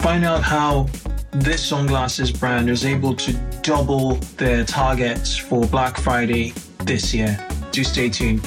Find out how this sunglasses brand was able to double their targets for Black Friday this year. Do stay tuned.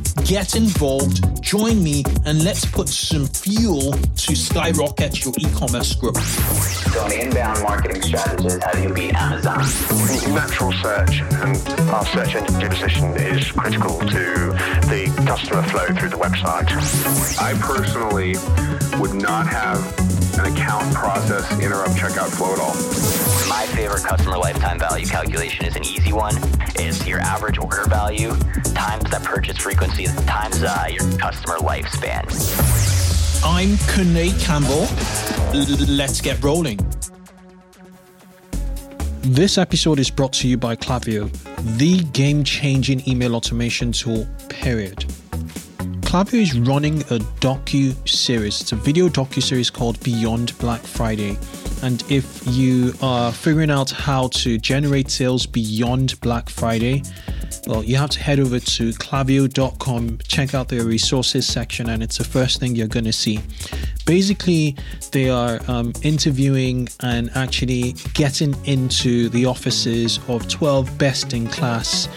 get involved, join me, and let's put some fuel to skyrocket your e-commerce growth. So an inbound marketing strategist, how do you beat Amazon? Natural search and our search engine position is critical to the customer flow through the website. I personally would not have an account process interrupt checkout flow at all. My favorite customer lifetime value calculation is an easy one. It's your average order value times that purchase frequency times uh, your customer lifespan. I'm Kunle Campbell. Let's get rolling. This episode is brought to you by Klaviyo, the game changing email automation tool, period. Klaviyo is running a docu series. It's a video docu series called Beyond Black Friday. And if you are figuring out how to generate sales beyond Black Friday, well, you have to head over to klaviyo.com, check out their resources section, and it's the first thing you're going to see. Basically, they are um, interviewing and actually getting into the offices of 12 best in class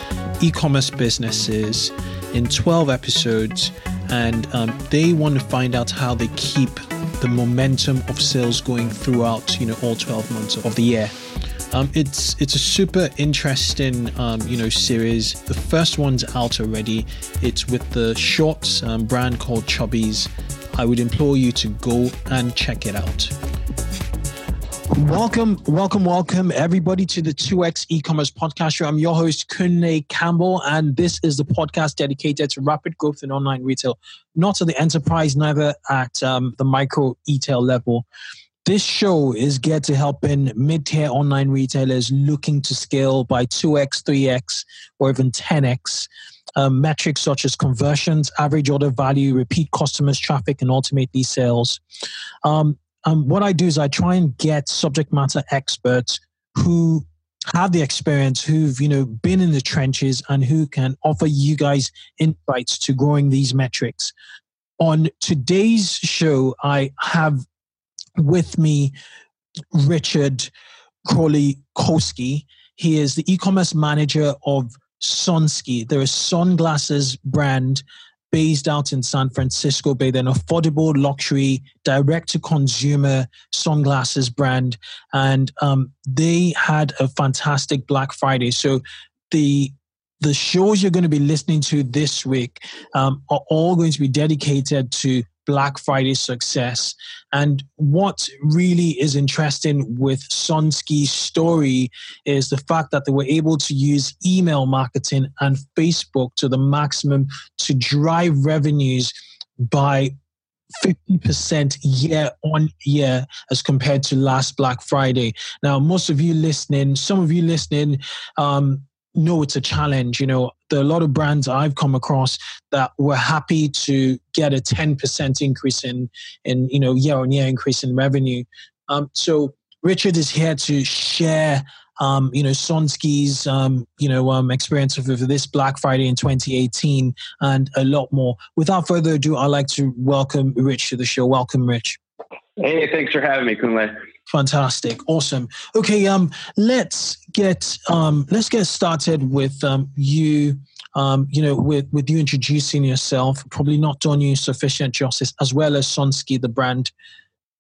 e commerce businesses in 12 episodes, and um, they want to find out how they keep the momentum of sales going throughout, you know, all 12 months of the year. Um, it's it's a super interesting um, you know series. The first one's out already. It's with the shorts um, brand called Chubbies. I would implore you to go and check it out. Welcome, welcome, welcome, everybody to the 2x e-commerce podcast show. I'm your host, Kunle Campbell, and this is the podcast dedicated to rapid growth in online retail, not at the enterprise, neither at um, the micro e-tail level. This show is geared to helping mid-tier online retailers looking to scale by 2x, 3x, or even 10x. Um, metrics such as conversions, average order value, repeat customers, traffic, and ultimately sales. Um, um, what I do is I try and get subject matter experts who have the experience, who've you know been in the trenches, and who can offer you guys insights to growing these metrics. On today's show, I have with me Richard Crowley Koski. He is the e-commerce manager of Sunski. They're a sunglasses brand based out in San Francisco Bay. They're an affordable luxury, direct to consumer sunglasses brand. And um, they had a fantastic Black Friday. So the the shows you're going to be listening to this week um, are all going to be dedicated to Black Friday success. And what really is interesting with Sunski's story is the fact that they were able to use email marketing and Facebook to the maximum to drive revenues by 50% year on year as compared to last Black Friday. Now, most of you listening, some of you listening, um, know it's a challenge. You know, there are a lot of brands I've come across that were happy to get a 10% increase in, in you know, year on year increase in revenue. Um, so Richard is here to share, um, you know, Sunski's, um, you know, um, experience of, of this Black Friday in 2018 and a lot more. Without further ado, I'd like to welcome Rich to the show. Welcome, Rich. Hey, thanks for having me, Kunle. Fantastic, awesome. Okay, um, let's get um, let's get started with um, you. Um, you know, with with you introducing yourself, probably not done you sufficient justice, as well as Sunski, the brand.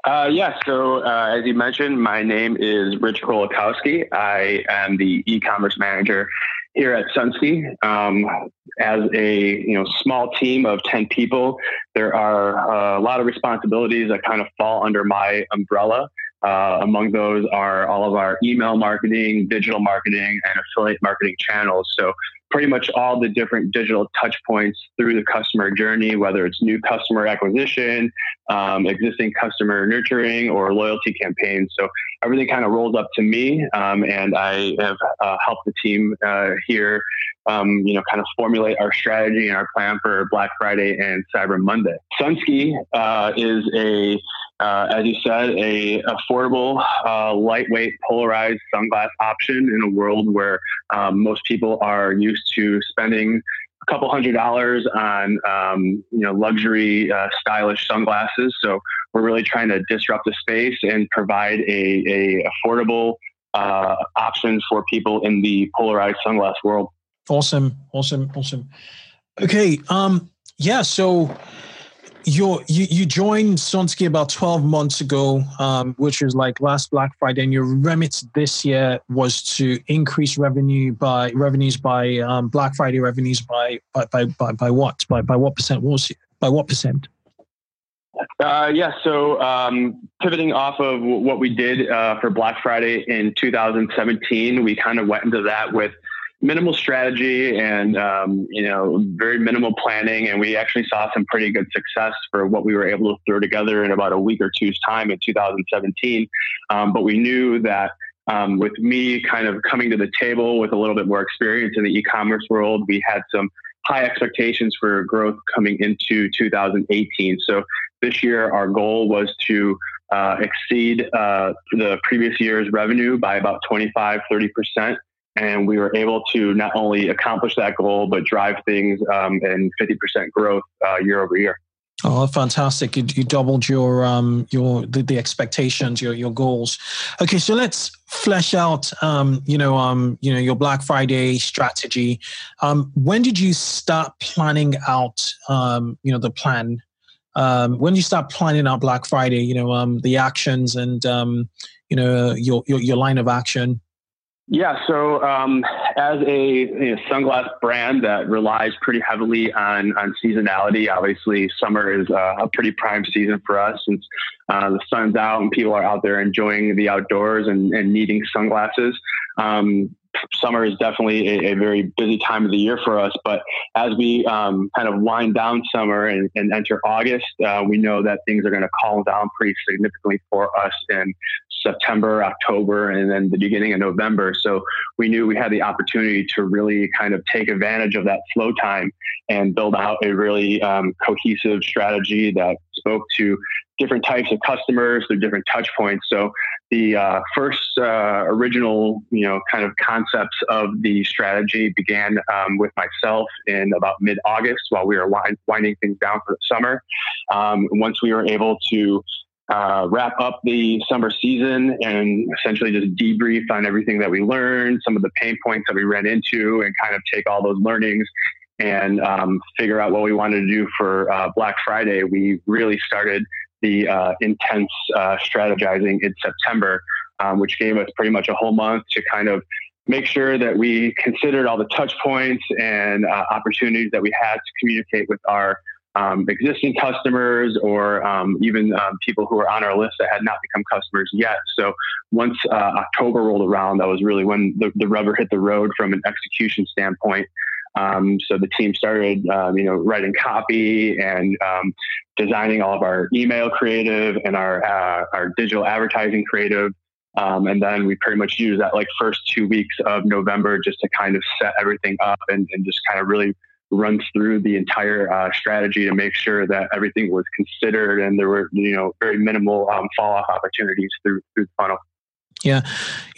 Uh, yeah, so uh, as you mentioned, my name is Rich Kolakowski. I am the e-commerce manager here at Sunski. Um, as a you know small team of ten people, there are uh, a lot of responsibilities that kind of fall under my umbrella. Uh, among those are all of our email marketing, digital marketing, and affiliate marketing channels. So pretty much all the different digital touch points through the customer journey, whether it's new customer acquisition, um, existing customer nurturing, or loyalty campaigns. So everything kind of rolls up to me, um, and I have uh, helped the team uh, here, um, you know, kind of formulate our strategy and our plan for Black Friday and Cyber Monday. Sunski uh, is a uh, as you said, a affordable, uh, lightweight, polarized sunglass option in a world where um, most people are used to spending a couple hundred dollars on um, you know luxury, uh, stylish sunglasses. So we're really trying to disrupt the space and provide a, a affordable uh, option for people in the polarized sunglass world. Awesome, awesome, awesome. Okay, um, yeah, so you you joined Sunski about 12 months ago, um, which was like last Black Friday, and your remit this year was to increase revenue by revenues by um, Black Friday revenues by by by by, by what by by what percent was it? by what percent? Uh, yeah, so um, pivoting off of what we did uh, for Black Friday in 2017, we kind of went into that with minimal strategy and um, you know very minimal planning. And we actually saw some pretty good success for what we were able to throw together in about a week or two's time in 2017 um, but we knew that um, with me kind of coming to the table with a little bit more experience in the e-commerce world we had some high expectations for growth coming into 2018 so this year our goal was to uh, exceed uh, the previous year's revenue by about 25 30 percent and we were able to not only accomplish that goal but drive things um, in 50% growth uh, year over year Oh, fantastic! You, you doubled your um your the, the, expectations, your your goals. Okay, so let's flesh out um you know um you know your Black Friday strategy. Um, when did you start planning out um you know the plan? Um, when did you start planning out Black Friday? You know um the actions and um you know your your, your line of action. Yeah, so um, as a you know, sunglass brand that relies pretty heavily on on seasonality, obviously summer is uh, a pretty prime season for us since uh, the sun's out and people are out there enjoying the outdoors and, and needing sunglasses. Um, summer is definitely a, a, very busy time of the year for us. But as we um, kind of wind down summer and, and enter August, uh, we know that things are going to calm down pretty significantly for us in September, October, and then the beginning of November. So we knew we had the opportunity to really kind of take advantage of that flow time and build out a really um, cohesive strategy that spoke to different types of customers through different touch points. So the uh, first uh, original, you know, kind of concepts of the strategy began um, with myself in about mid-August while we were wind- winding things down for the summer. Um, once we were able to uh, wrap up the summer season and essentially just debrief on everything that we learned, some of the pain points that we ran into, and kind of take all those learnings and um, figure out what we wanted to do for uh, Black Friday. We really started the uh, intense uh, strategizing in September, um, which gave us pretty much a whole month to kind of make sure that we considered all the touch points and uh, opportunities that we had to communicate with our um, existing customers or um, even um, people who are on our list that had not become customers yet. So once uh, October rolled around, that was really when the, the, rubber hit the road from an execution standpoint. Um, so the team started, um, you know, writing copy and um, designing all of our email creative and our uh, our digital advertising creative. Um, and then we pretty much used that like first two weeks of November just to kind of set everything up and, and just kind of really run through the entire uh, strategy to make sure that everything was considered and there were you know very minimal um, fall off opportunities through through the funnel. Yeah.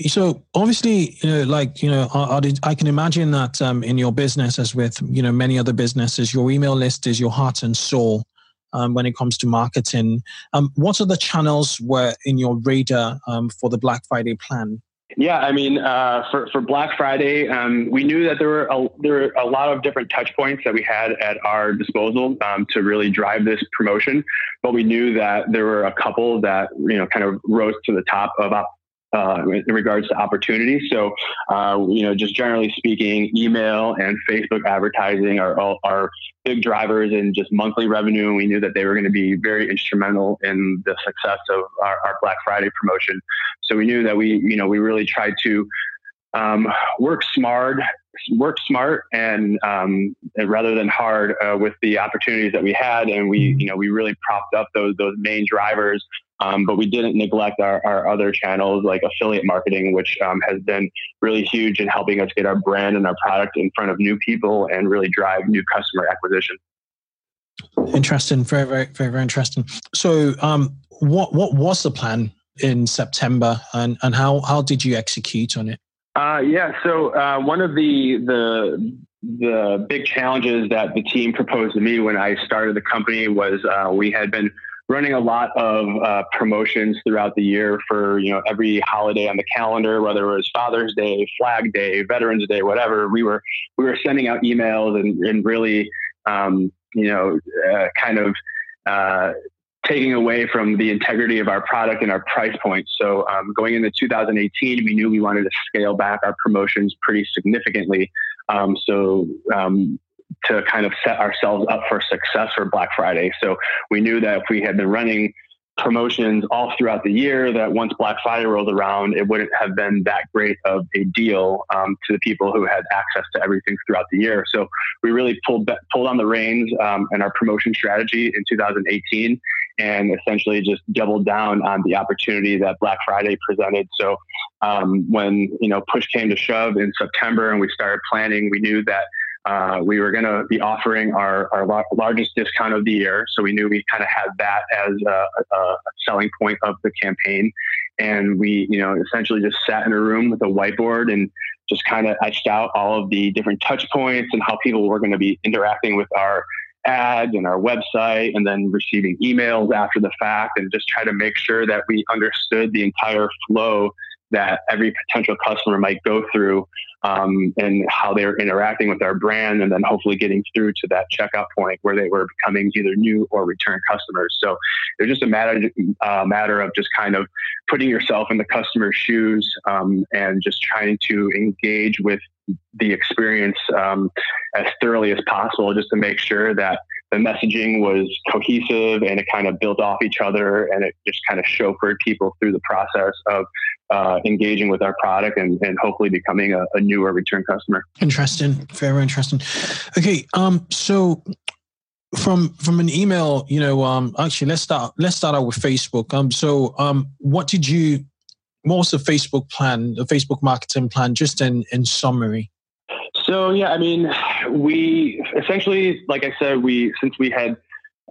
So obviously, you know, like, you know, I, I can imagine that um, in your business, as with, you know, many other businesses, your email list is your heart and soul um, when it comes to marketing. Um, what are the channels were in your radar um, for the Black Friday plan? Yeah, I mean, uh, for for Black Friday, um, we knew that there were a, there were a lot of different touch points that we had at our disposal um, to really drive this promotion. But we knew that there were a couple that you know kind of rose to the top of uh, in regards to opportunities. So, uh, you know, just generally speaking, email and Facebook advertising are are big drivers in just monthly revenue. And we knew that they were going to be very instrumental in the success of our, our Black Friday promotion. So we knew that we, you know, we really tried to um, work smart, work smart, and um, rather than hard uh, with the opportunities that we had, and we, you know, we really propped up those those main drivers. Um, but we didn't neglect our, our other channels like affiliate marketing, which um, has been really huge in helping us get our brand and our product in front of new people and really drive new customer acquisition. Interesting, very, very, very, very interesting. So, um, what what was the plan in September, and and how how did you execute on it? Uh, yeah. So uh, one of the the the big challenges that the team proposed to me when I started the company was uh, we had been running a lot of uh, promotions throughout the year for you know every holiday on the calendar, whether it was Father's Day, Flag Day, Veterans Day, whatever. We were we were sending out emails and, and really um, you know uh, kind of uh, taking away from the integrity of our product and our price points. So um, going into 2018, we knew we wanted to scale back our promotions pretty significantly. Um, so um, to kind of set ourselves up for success for Black Friday. So we knew that if we had been running promotions all throughout the year that once Black Friday rolled around, it wouldn't have been that great of a deal um, to the people who had access to everything throughout the year. So we really pulled pulled on the reins um, in our promotion strategy in 2018, and essentially just doubled down on the opportunity that Black Friday presented. So um, when you know push came to shove in September and we started planning, we knew that uh, we were going to be offering our, our largest discount of the year. So we knew we kind of had that as a, a, selling point of the campaign. And we, you know, essentially just sat in a room with a whiteboard and just kind of etched out all of the different touch points and how people were going to be interacting with our ads and our website and then receiving emails after the fact and just try to make sure that we understood the entire flow that every potential customer might go through um, and how they're interacting with our brand and then hopefully getting through to that checkout point where they were becoming either new or return customers. So it's just a matter uh, matter of just kind of putting yourself in the customer's shoes um, and just trying to engage with the experience um, as thoroughly as possible just to make sure that the messaging was cohesive and it kind of built off each other and it just kind of chauffeured people through the process of uh, engaging with our product and, and hopefully becoming a, a newer return customer. Interesting. Very interesting. Okay. Um, so from from an email, you know, um, actually let's start let's start out with Facebook. Um, so um, what did you what was the Facebook plan, the Facebook marketing plan, just in in summary? So yeah, I mean, we essentially, like I said, we since we had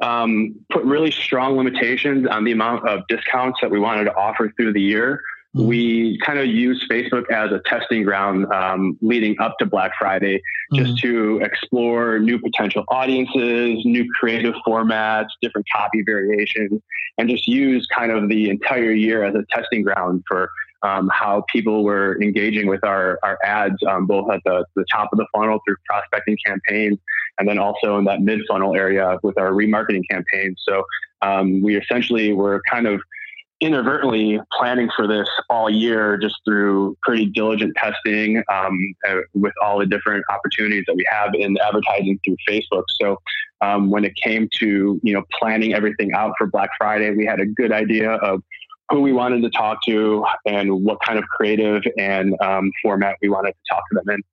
um, put really strong limitations on the amount of discounts that we wanted to offer through the year. Mm-hmm. We kind of used Facebook as a testing ground um, leading up to Black Friday, just mm-hmm. to explore new potential audiences, new creative formats, different copy variations, and just use kind of the entire year as a testing ground for um, how people were engaging with our, our ads, um, both at the, the top of the funnel through prospecting campaigns, and then also in that mid funnel area with our remarketing campaigns. So um, we essentially were kind of inadvertently planning for this all year just through pretty diligent testing um, uh, with all the different opportunities that we have in advertising through Facebook. So um, when it came to you know planning everything out for Black Friday, we had a good idea of who we wanted to talk to and what kind of creative and um, format we wanted to talk to them in.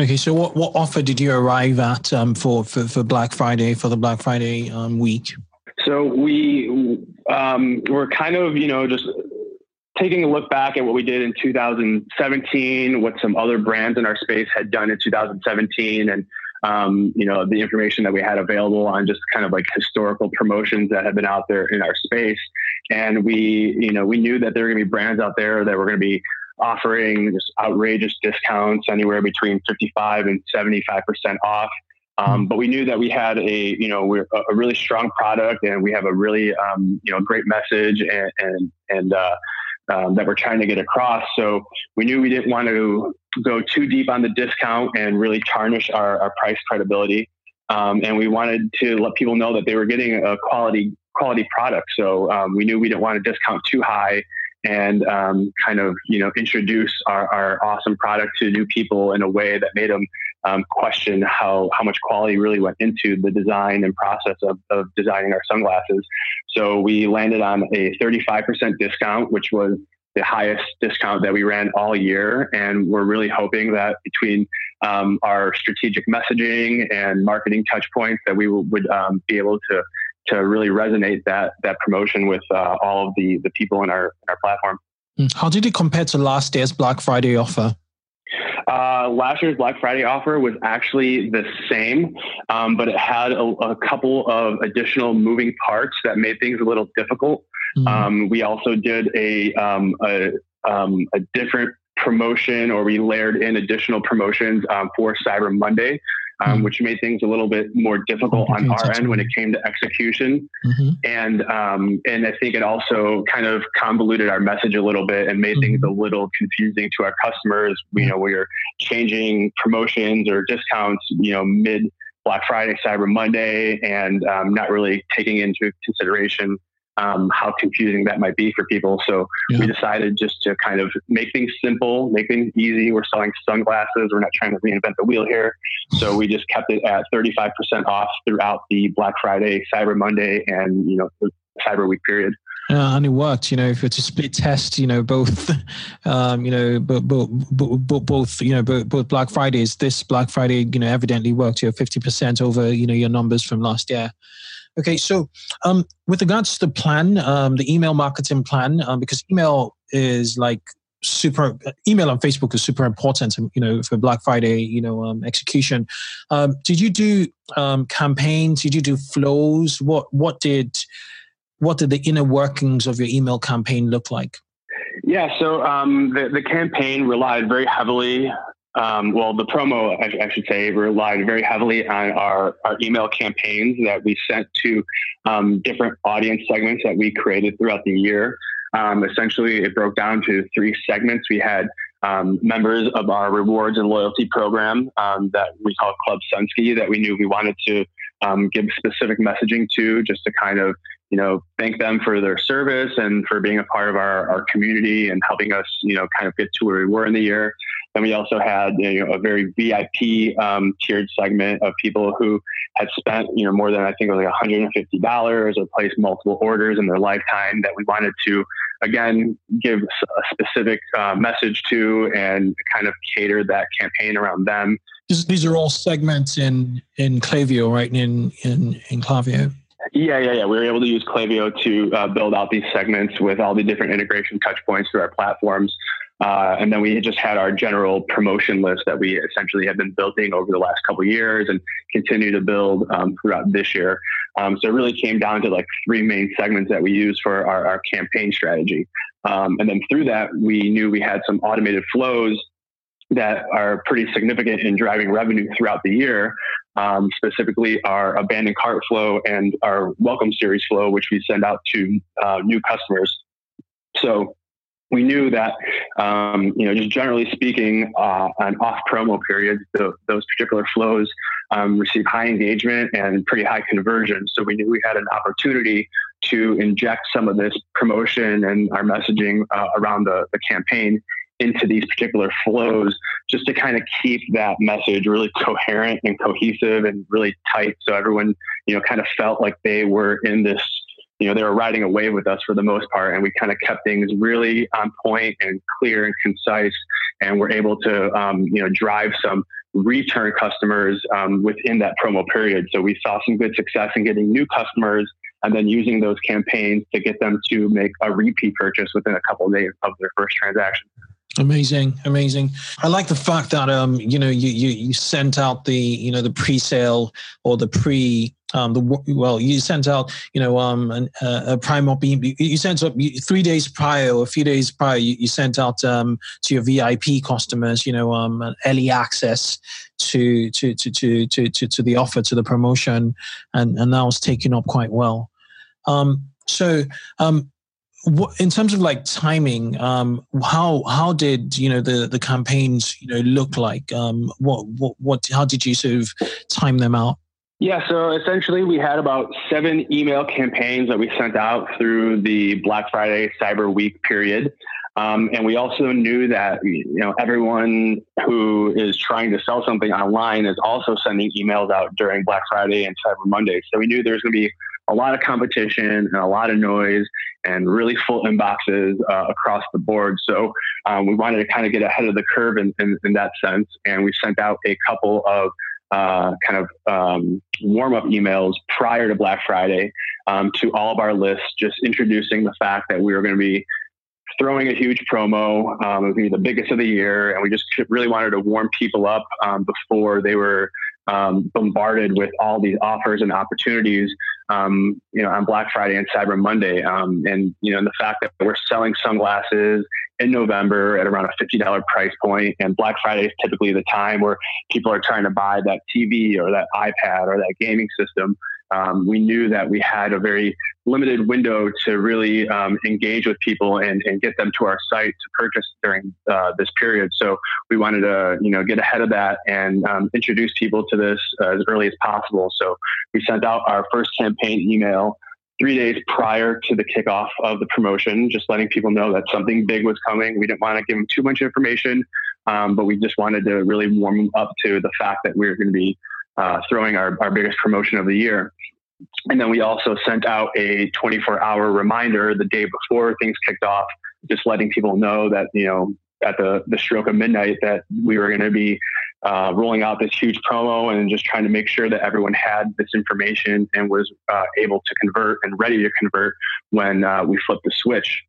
Okay, so what, what offer did you arrive at um, for, for, for Black Friday for the Black Friday um, week? So we um, were kind of you know just taking a look back at what we did in 2017, what some other brands in our space had done in 2017, and um, you know, the information that we had available on just kind of like historical promotions that have been out there in our space. And we, you know, we knew that there were going to be brands out there that were going to be offering just outrageous discounts anywhere between 55 and 75% off. Um, but we knew that we had a, you know, we're a really strong product and we have a really, um, you know, great message and, and, and, uh, um, that we're trying to get across. So we knew we didn't want to go too deep on the discount and really tarnish our, our price credibility. Um, and we wanted to let people know that they were getting a quality quality product. So um, we knew we didn't want to discount too high and um, kind of you know introduce our, our awesome product to new people in a way that made them um, question how how much quality really went into the design and process of, of designing our sunglasses. So we landed on a 35% discount, which was the highest discount that we ran all year. And we're really hoping that between um, our strategic messaging and marketing touch points that we would um, be able to to really resonate that that promotion with uh, all of the the people in our in our platform. Hmm. How did it compare to last year's Black Friday offer? Uh, last year's Black Friday offer was actually the same, um, but it had a, a, couple of additional moving parts that made things a little difficult. Mm-hmm. Um, we also did a, um, a, um, a, different promotion, or we layered in additional promotions um, for Cyber Monday. Um, mm-hmm. which made things a little bit more difficult on our end when it came to execution. Mm-hmm. And um, and I think it also kind of convoluted our message a little bit and made mm-hmm. things a little confusing to our customers. You know, we are changing promotions or discounts, you know, mid Black Friday, Cyber Monday, and um, not really taking into consideration um, how confusing that might be for people. So yeah. we decided just to kind of make things simple, make things easy. We're selling sunglasses. We're not trying to reinvent the wheel here. So we just kept it at 35% off throughout the Black Friday, Cyber Monday, and, you know, Cyber Week period. Yeah, and it worked. You know, if it's a split test, you know, both, um, you know, both, both, both, you know, both, both Black Fridays. This Black Friday, you know, evidently worked. You're fifty percent over, you know, your numbers from last year. Okay, so um, with regards to the plan, um, the email marketing plan, um, because email is like super email on facebook is super important you know for black friday you know um, execution. Um, did you do um, campaigns? Did you do flows? What what did what did the inner workings of your email campaign look like? Yeah so um, the, the campaign relied very heavily um, well, the promo, I, I, should say, relied very heavily on our, our email campaigns that we sent to um, different audience segments that we created throughout the year. Um, essentially, it broke down to three segments. We had um, members of our rewards and loyalty program um, that we call Club Sunski that we knew we wanted to um, give specific messaging to just to kind of you know, thank them for their service and for being a part of our, our community and helping us, you know, kind of get to where we were in the year. And we also had you know, a very VIP um, tiered segment of people who had spent you know more than I think it was like $150 or placed multiple orders in their lifetime that we wanted to again give a specific uh, message to and kind of cater that campaign around them. These are all segments in in Klaviyo, right? In in in Klaviyo. Yeah, yeah, yeah. We were able to use Klaviyo to uh, build out these segments with all the different integration touch points through our platforms. Uh, and then we just had our general promotion list that we essentially have been building over the last couple years and continue to build um, throughout this year. Um, so it really came down to like three main segments that we use for our, our campaign strategy. Um, and then through that, we knew we had some automated flows that are pretty significant in driving revenue throughout the year. Um, specifically, our abandoned cart flow and our welcome series flow, which we send out to uh, new customers. So we knew that, um, you know, just generally speaking, uh, on off promo periods, the, those particular flows um, receive high engagement and pretty high conversion. So we knew we had an opportunity to inject some of this promotion and our messaging uh, around the, the campaign into these particular flows just to kind of keep that message really coherent and cohesive and really tight so everyone you know kind of felt like they were in this you know, they were riding a wave with us for the most part, and we kind of kept things really on point and clear and concise, and we're able to, um, you know, drive some return customers um, within that promo period. So we saw some good success in getting new customers, and then using those campaigns to get them to make a repeat purchase within a couple of days of their first transaction. Amazing, amazing. I like the fact that um, you know, you you you sent out the you know the pre-sale or the pre um the well you sent out you know um an, uh, a prime op you sent up three days prior or a few days prior you, you sent out um to your VIP customers you know um early access to to to to to to, to the offer to the promotion and and that was taken up quite well. Um, so um in terms of like timing, um, how how did you know the the campaigns you know look like? Um, what what what how did you sort of time them out? Yeah, so essentially we had about seven email campaigns that we sent out through the Black Friday Cyber Week period. Um, and we also knew that you know everyone who is trying to sell something online is also sending emails out during Black Friday and Cyber Monday. So we knew there was going to be a lot of competition and a lot of noise and really full inboxes uh, across the board. So um, we wanted to kind of get ahead of the curve in, in, in that sense. And we sent out a couple of uh, kind of um, warm up emails prior to Black Friday um, to all of our lists, just introducing the fact that we were going to be throwing a huge promo. Um, it was going to be the biggest of the year, and we just really wanted to warm people up um, before they were um, bombarded with all these offers and opportunities, um, you know, on Black Friday and Cyber Monday. And, you know, and the fact that we're selling sunglasses in November at around a $50 price point, and Black Friday is typically the time where people are trying to buy that TV or that iPad or that gaming system um, we knew that we had a very limited window to really um, engage with people and, and, get them to our site to purchase during uh, this period. So we wanted to, you know, get ahead of that and um, introduce people to this as early as possible. So we sent out our first campaign email three days prior to the kickoff of the promotion, just letting people know that something big was coming. We didn't want to give them too much information, um, but we just wanted to really warm them up to the fact that we were going to be uh, throwing our, our biggest promotion of the year. And then we also sent out a 24 hour reminder the day before things kicked off, just letting people know that, you know, at the, the stroke of midnight that we were going to be uh, rolling out this huge promo and just trying to make sure that everyone had this information and was uh, able to convert and ready to convert when uh, we flipped the switch.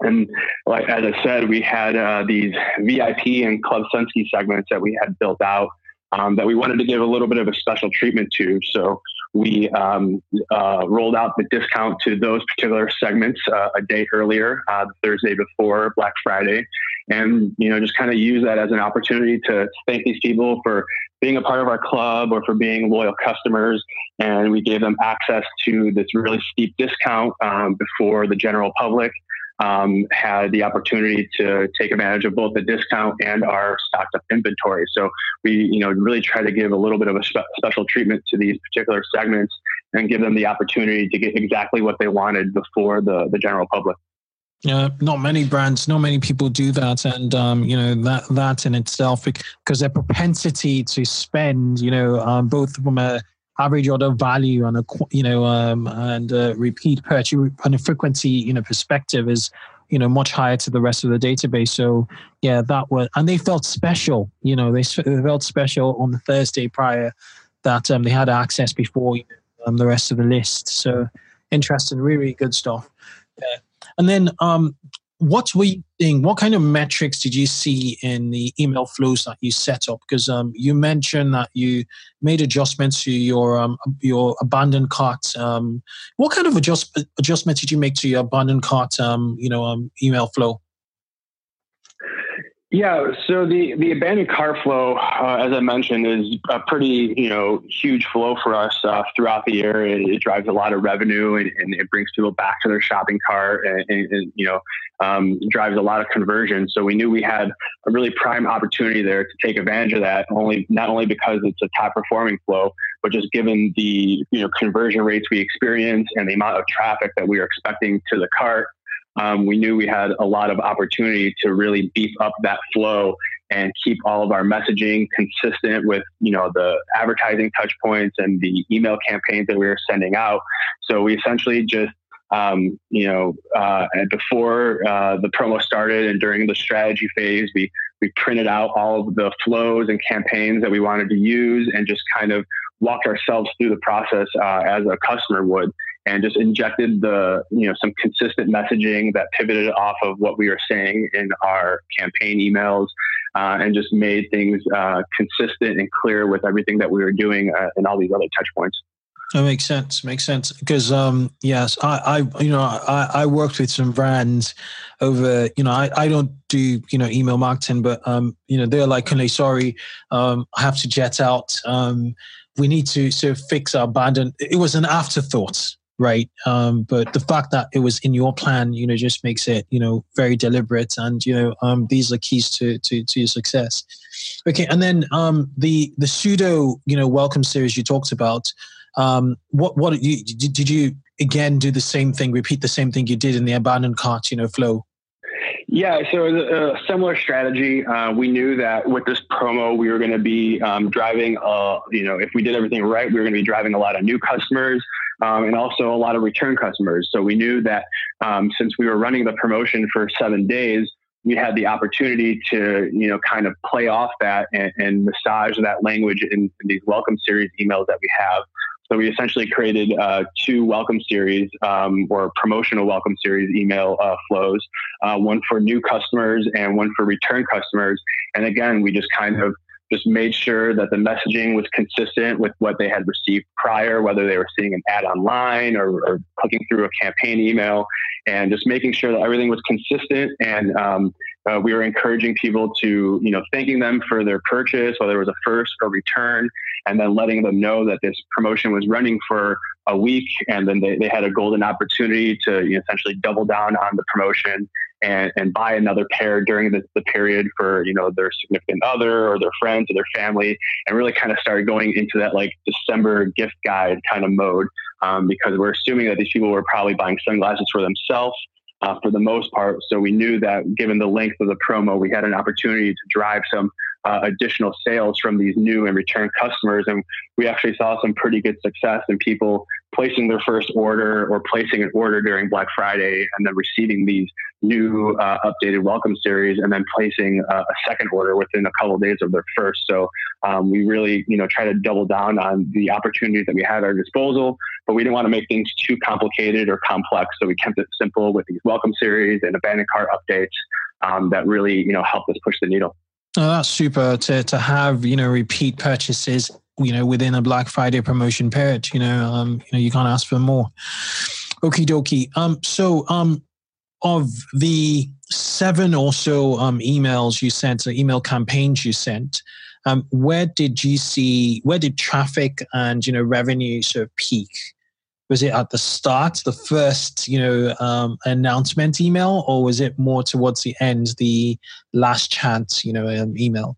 And like as I said, we had uh, these VIP and Club Sunski segments that we had built out um, that we wanted to give a little bit of a special treatment to. So we um, uh, rolled out the discount to those particular segments uh, a day earlier, uh, Thursday before Black Friday, and you know just kind of use that as an opportunity to thank these people for being a part of our club or for being loyal customers. And we gave them access to this really steep discount um, before the general public um, had the opportunity to take advantage of both the discount and our stocked up inventory. So we, you know, really try to give a little bit of a spe- special treatment to these particular segments and give them the opportunity to get exactly what they wanted before the, the general public. Yeah, not many brands, not many people do that, and um, you know that that in itself, because their propensity to spend, you know, um, both from a average order value on a you know um, and a repeat purchase on a frequency you know perspective is you know much higher to the rest of the database. So yeah that was and they felt special you know they, felt special on the thursday prior that um, they had access before um, the rest of the list. So interesting really, really good stuff. Yeah. and then um, what were you seeing? What kind of metrics did you see in the email flows that you set up? Because um, you mentioned that you made adjustments to your um, your abandoned cart. Um, what kind of adjust adjustments did you make to your abandoned cart? Um, you know, um, email flow. Yeah, so the the abandoned cart flow, uh, as I mentioned, is a pretty you know huge flow for us uh, throughout the year. It, it, drives a lot of revenue and, and, it brings people back to their shopping cart, and, and, and you know um, drives a lot of conversion. So we knew we had a really prime opportunity there to take advantage of that. Only not only because it's a top performing flow, but just given the you know conversion rates we experience and the amount of traffic that we are expecting to the cart um, we knew we had a lot of opportunity to really beef up that flow and keep all of our messaging consistent with you know the advertising touch points and the email campaigns that we were sending out. So we essentially just um, you know uh, before uh, the promo started and during the strategy phase we we printed out all of the flows and campaigns that we wanted to use and just kind of walked ourselves through the process uh, as a customer would and just injected the you know some consistent messaging that pivoted off of what we were saying in our campaign emails uh, and just made things uh, consistent and clear with everything that we were doing uh, and all these other touch points. That makes sense makes sense. Because um yes i i you know i i worked with some brands over you know i i don't do you know email marketing but um you know they're like okay sorry um i have to jet out um we need to sort of fix our abandoned it was an afterthought right? Um, but the fact that it was in your plan, you know, just makes it, you know, very deliberate, and you know, um, these are keys to to, to your success. Okay, and then um, the the pseudo, you know, welcome series you talked about. Um, what what you, did you again do the same thing, repeat the same thing you did in the abandoned cart, you know, flow? Yeah, so a similar strategy. Uh, we knew that with this promo, we were going to be um, driving, uh, you know, if we did everything right, we were going to be driving a lot of new customers um, and also a lot of return customers. So we knew that um, since we were running the promotion for seven days, we had the opportunity to, you know, kind of play off that and, and massage that language in, in these welcome series emails that we have. So we essentially created uh, two welcome series um, or promotional welcome series email uh, flows, uh, one for new customers and one for return customers. And again, we just kind of just made sure that the messaging was consistent with what they had received prior, whether they were seeing an ad online or, or clicking through a campaign email, and just making sure that everything was consistent. And um, uh, we were encouraging people to, you know, thanking them for their purchase, whether it was a first or return, and then letting them know that this promotion was running for a week, and then they, they had a golden opportunity to you know, essentially double down on the promotion and, and buy another pair during the, the period for you know their significant other or their friends or their family, and really kind of started going into that like December gift guide kind of mode um, because we're assuming that these people were probably buying sunglasses for themselves. Uh, for the most part. So we knew that given the length of the promo, we had an opportunity to drive some uh, additional sales from these new and return customers. And we actually saw some pretty good success in people placing their first order or placing an order during Black Friday and then receiving these new uh, updated welcome series and then placing uh, a second order within a couple of days of their first. So um, we really, you know, try to double down on the opportunities that we had at our disposal, but we didn't want to make things too complicated or complex. So we kept it simple with these welcome series and abandoned cart updates um, that really, you know, helped us push the needle. Oh, that's super to, to have, you know, repeat purchases, you know, within a Black Friday promotion period, you know, um, you know, you can't ask for more. Okie dokie. Um, so, um, of the seven or so um, emails you sent, or email campaigns you sent, um, where did you see, where did traffic and, you know, revenue sort of peak? Was it at the start, the first, you know, um, announcement email, or was it more towards the end, the last chance, you know, um, emails?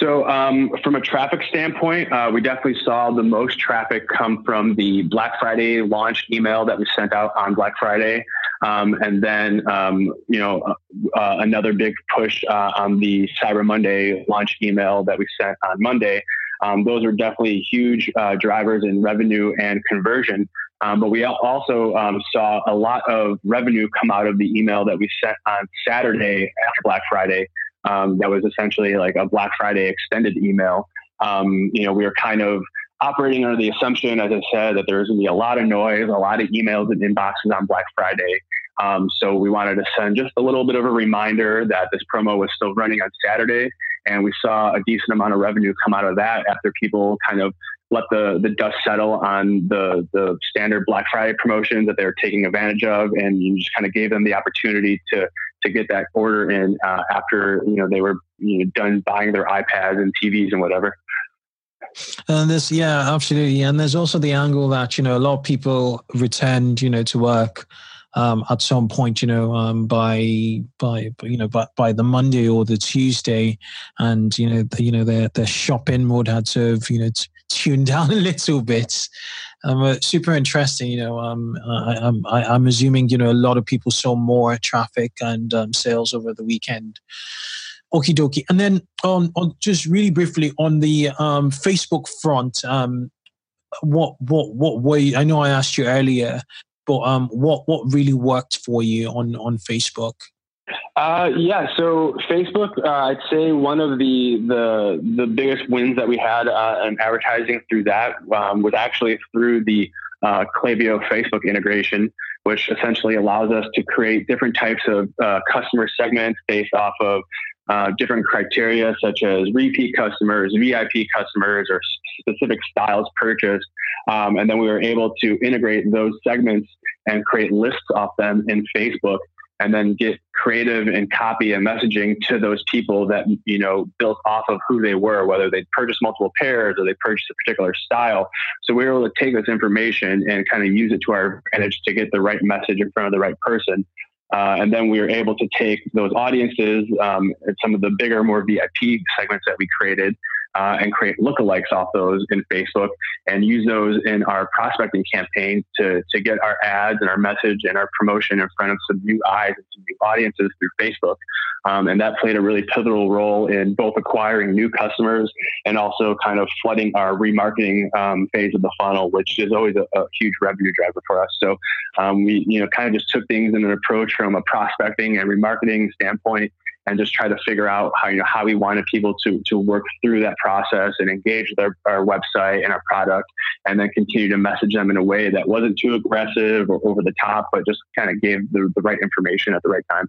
So, um, from a traffic standpoint, uh, we definitely saw the most traffic come from the Black Friday launch email that we sent out on Black Friday. Um, and then, um, you know, uh, uh, another big push uh, on the Cyber Monday launch email that we sent on Monday. Um, those are definitely huge uh, drivers in revenue and conversion. Um, but we also um, saw a lot of revenue come out of the email that we sent on Saturday after Black Friday. Um, that was essentially like a Black Friday extended email. Um, you know, we were kind of operating under the assumption, as I said, that there was going to be a lot of noise, a lot of emails and inboxes on Black Friday. Um, so we wanted to send just a little bit of a reminder that this promo was still running on Saturday and we saw a decent amount of revenue come out of that after people kind of let the, the dust settle on the, the standard Black Friday promotions that they were taking advantage of. And you just kind of gave them the opportunity to, to get that order in uh, after, you know, they were you know, done buying their iPads and TVs and whatever. And there's yeah, absolutely. And there's also the angle that, you know, a lot of people returned, you know, to work um, at some point, you know, um, by by you know by, by the Monday or the Tuesday, and you know the, you know their their shopping mode had to have you know t- tuned down a little bit. Um, uh, super interesting, you know. Um, I, am i am assuming you know a lot of people saw more traffic and um, sales over the weekend. Okie dokie. And then on, on just really briefly on the um, Facebook front, um, what what what way? I know I asked you earlier but um, what what really worked for you on on Facebook? Uh, yeah, so Facebook, uh, I'd say one of the the the biggest wins that we had uh, in advertising through that um, was actually through the uh, Klaviyo Facebook integration, which essentially allows us to create different types of uh, customer segments based off of uh, different criteria such as repeat customers, VIP customers, or specific styles purchased. Um, and then we were able to integrate those segments and create lists off them in Facebook. and then get creative and copy and messaging to those people that you know built off of who they were whether they purchased multiple pairs or they purchased a particular style so we were able to take this information and kind of use it to our advantage to get the right message in front of the right person uh, and then we were able to take those audiences um, some of the bigger, more VIP segments that we created uh, and create lookalikes off those in Facebook and use those in our prospecting campaign to, to get our ads and our message and our promotion in front of some new eyes and some new audiences through Facebook. Um, and that played a really pivotal role in both acquiring new customers and also kind of flooding our remarketing um, phase of the funnel, which is always a, a huge revenue driver for us. So um, we, you know, kind of just took things in an approach from a prospecting and remarketing standpoint and just try to figure out how you know how we wanted people to to work through that process and engage with our, our website and our product and then continue to message them in a way that wasn't too aggressive or over the top but just kind of gave the, the right information at the right time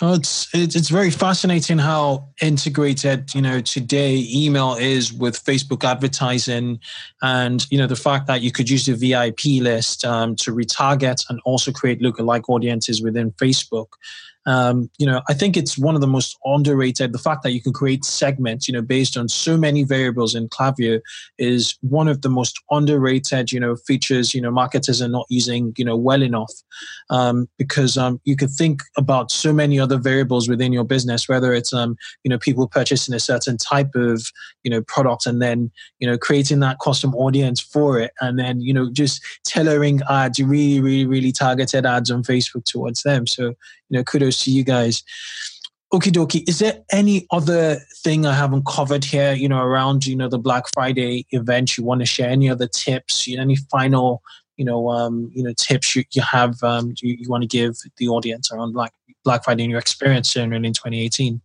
Oh, it's, it's it's very fascinating how integrated you know today email is with Facebook advertising, and you know the fact that you could use the VIP list um, to retarget and also create lookalike audiences within Facebook. Um, you know, I think it's one of the most underrated. The fact that you can create segments, you know, based on so many variables in Klaviyo is one of the most underrated, you know, features, you know, marketers are not using, you know, well enough. Um, because um, you could think about so many other variables within your business, whether it's, um, you know, people purchasing a certain type of, you know, product and then, you know, creating that custom audience for it. And then, you know, just tailoring ads, really, really, really targeted ads on Facebook towards them. So, you know, kudos to you guys. Okie dokie. Is there any other thing I haven't covered here, you know, around, you know, the Black Friday event you want to share? Any other tips, any final, you know, um, you know, tips you, you have, um, you, you want to give the audience around Black, Black Friday and your experience in, in 2018?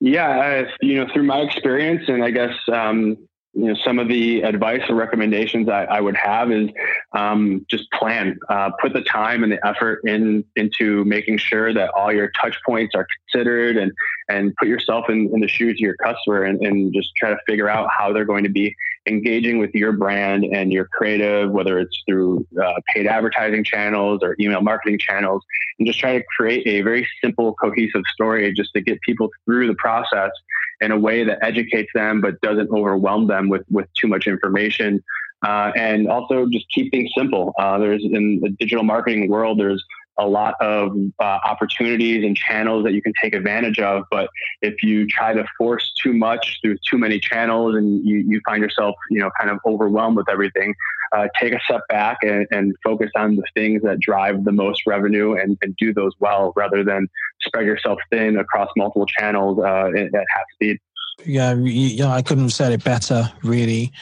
Yeah, uh, you know, through my experience and I guess, um, you know, some of the advice or recommendations I, I would have is um, just plan, uh, put the time and the effort in into making sure that all your touch points are considered and and put yourself in, in the shoes of your customer and, and just try to figure out how they're going to be engaging with your brand and your creative, whether it's through uh, paid advertising channels or email marketing channels, and just try to create a very simple, cohesive story just to get people through the process in a way that educates them but doesn't overwhelm them with with too much information. Uh, and also just keep things simple. Uh, there's in the digital marketing world, there's a lot of uh, opportunities and channels that you can take advantage of. But if you try to force too much through too many channels and you, you find yourself, you know, kind of overwhelmed with everything, uh, take a step back and, and, focus on the things that drive the most revenue and, and, do those well rather than spread yourself thin across multiple channels uh, at half speed. Yeah, yeah, I couldn't have said it better, really.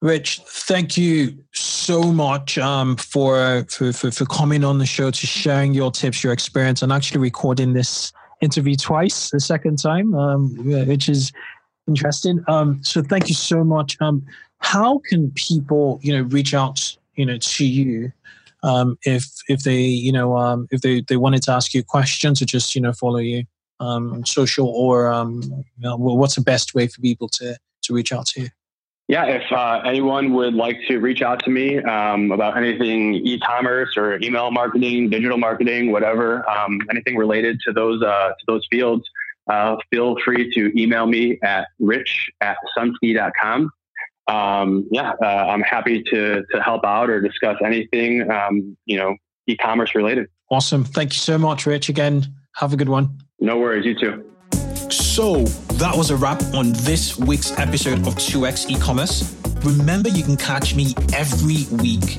Rich, thank you so much um, for, for, for for coming on the show to sharing your tips, your experience, and actually recording this interview twice, the second time, um, which is interesting. Um, so thank you so much. Um, how can people, you know, reach out, you know, to you um, if if they, you know, um, if they they wanted to ask you questions or just, you know, follow you on social or you know, what's the best way for people to to reach out to you? Yeah, if uh, anyone would like to reach out to me um, about anything e-commerce or email marketing, digital marketing, whatever, um, anything related to those uh, to those fields, uh, feel free to email me at rich at sunski.com. Um, yeah, uh, I'm happy to to help out or discuss anything um, you know e-commerce related. Awesome. Thank you so much, Rich. Again, have a good one. No worries. You too. So that was a wrap on this week's episode of 2x e-commerce. Remember, you can catch me every week